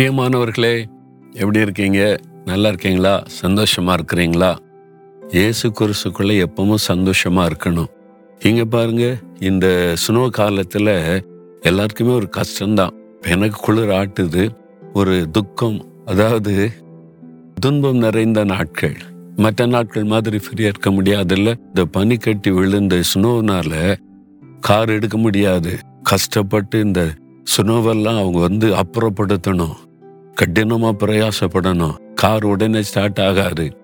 பிரியமானவர்களே எப்படி இருக்கீங்க? நல்லா இருக்கீங்களா? சந்தோஷமா இருக்கிறீங்களா? இயேசு குருசுக்குள்ள எப்பவும் சந்தோஷமா இருக்கணும். இங்க பாருங்க இந்த சுனோ காலத்துல எல்லாருக்குமே ஒரு கஷ்டம்தான். எனக்கு குளிர் ஆட்டுது ஒரு துக்கம் அதாவது துன்பம் நிறைந்த நாட்கள். மற்ற நாட்கள் மாதிரி ஃப்ரீயா இருக்க முடியாதுல்ல? இந்த பனி கட்டி விழுந்த ஸ்னோனால கார் எடுக்க முடியாது. கஷ்டப்பட்டு இந்த சுனோவெல்லாம் அவங்க வந்து அப்புறப்படுத்தணும். கடினமா பிரயாசப்படணும். கார் உடனே ஸ்டார்ட் ஆகாது.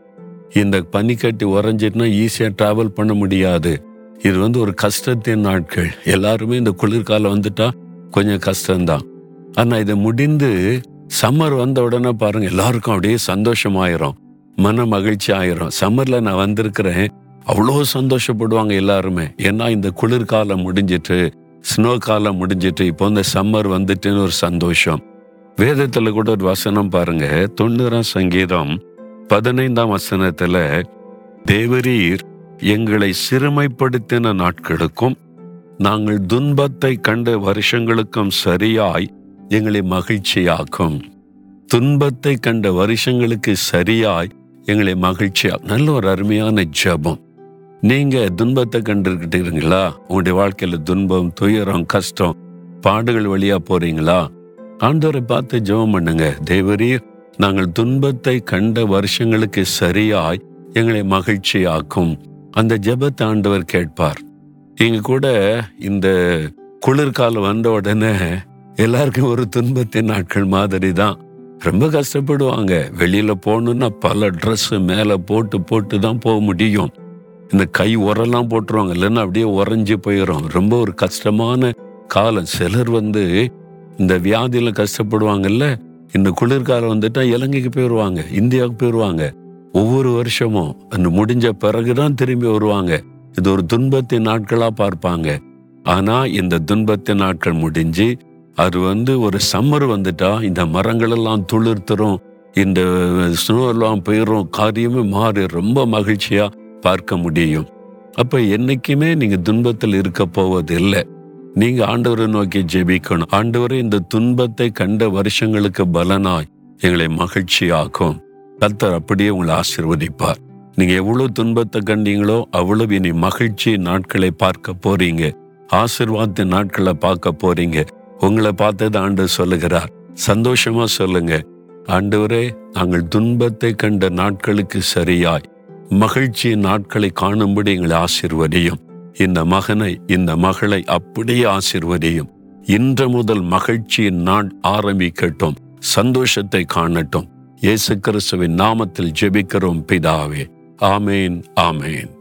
இந்த பனிக்கட்டி உறைஞ்சிட்டுனா ஈஸியா டிராவல் பண்ண முடியாது. இது வந்து ஒரு கஷ்டத்தின் நாட்கள். எல்லாருமே இந்த குளிர்காலம் வந்துட்டா கொஞ்சம் கஷ்டம்தான். ஆனா இது முடிந்து சம்மர் வந்த உடனே பாருங்க எல்லாருக்கும் அப்படியே சந்தோஷம் ஆயிரும் மன மகிழ்ச்சி ஆயிரும். சம்மர்ல நான் வந்திருக்கிறேன். அவ்வளோ சந்தோஷப்படுவாங்க எல்லாருமே. ஏன்னா இந்த குளிர்காலம் முடிஞ்சிட்டு ஸ்னோ காலம் முடிஞ்சிட்டு இப்போ இந்த சம்மர் வந்துட்டுன்னு ஒரு சந்தோஷம். வேதத்துல கூட ஒரு வசனம் பாருங்க. தொண்ணூறாம் சங்கீதம் பதினைந்தாம் வசனத்துல தேவரீர் எங்களை சிறுமைப்படுத்தின நாட்களுக்கும் நாங்கள் துன்பத்தை கண்ட வருஷங்களுக்கும் சரியாய் எங்களை மகிழ்ச்சியாக்கும். துன்பத்தை கண்ட வருஷங்களுக்கு சரியாய் எங்களை மகிழ்ச்சியா நல்ல ஒரு அருமையான ஜபம். நீங்க துன்பத்தை கண்டுக்கிட்டீங்களா உங்களுடைய வாழ்க்கையில துன்பம் துயரம் கஷ்டம் பாடுகள் வழியா போறீங்களா? ஆண்டவரை பார்த்து ஜெபம் பண்ணுங்க. தேவரீர் நாங்கள் துன்பத்தை கண்ட வருஷங்களுக்கு சரியாய் எங்களை மகிழ்ச்சியாக்கும். அந்த ஜெபத்தை ஆண்டவர் கேட்பார். இங்க கூட இந்த குளிர்காலம் வந்த உடனே எல்லாருக்கும் ஒரு துன்பத்தின் நாட்கள் மாதிரி தான். ரொம்ப கஷ்டப்படுவாங்க. வெளியில போகணும்னா பல ட்ரெஸ் மேல போட்டு போட்டு தான் போக முடியும். இந்த கை உரெல்லாம் போட்டுருவாங்க. இல்லைன்னா அப்படியே உறைஞ்சி போயிடும் ரொம்ப ஒரு கஷ்டமான காலம். சிலர் வந்து இந்த வியாதியில கஷ்டப்படுவாங்கல்ல இந்த குளிர்காலம் வந்துட்டா இலங்கைக்கு போயிடுவாங்க இந்தியாவுக்கு போயிடுவாங்க ஒவ்வொரு வருஷமும் அந்த முடிஞ்ச பிறகுதான் திரும்பி வருவாங்க. இது ஒரு துன்பத்தின் நாட்களா பார்ப்பாங்க. ஆனா இந்த துன்பத்தின் நாட்கள் முடிஞ்சு அது வந்து ஒரு சம்மர் வந்துட்டா இந்த மரங்கள் எல்லாம் துளிர்த்துரும் இந்த ஸ்னோ எல்லாம் போயிடும் காரியமே மாறி ரொம்ப மகிழ்ச்சியா பார்க்க முடியும். அப்ப என்னைக்குமே நீங்க துன்பத்தில் இருக்க போவது இல்லை நீங்க ஆண்டவரை நோக்கி ஜெபிக்கணும். ஆண்டவரை இந்த துன்பத்தை கண்ட வருஷங்களுக்கு பலனாய் எங்களை மகிழ்ச்சியாக்கும். கத்தர் அப்படியே உங்களை ஆசிர்வதிப்பார். நீங்க எவ்வளவு துன்பத்தை கண்டீங்களோ அவ்வளவு இனி மகிழ்ச்சி நாட்களை பார்க்க போறீங்க. ஆசிர்வாத நாட்களை பார்க்க போறீங்க. உங்களை பார்த்தது ஆண்டு சொல்லுகிறார். சந்தோஷமா சொல்லுங்க. ஆண்டவரே நாங்கள் துன்பத்தை கண்ட நாட்களுக்கு சரியாய் மகிழ்ச்சி நாட்களை காணும்படி எங்களை ஆசிர்வதியும். இந்த மகனை இந்த மகளை அப்படியே ஆசிர்வதியும். இன்று முதல் மகிழ்ச்சியின் நாள் ஆரம்பிக்கட்டும் சந்தோஷத்தை காணட்டும். இயேசு கிறிஸ்துவின் நாமத்தில் ஜெபிக்கிறோம் பிதாவே. ஆமேன் ஆமேன்.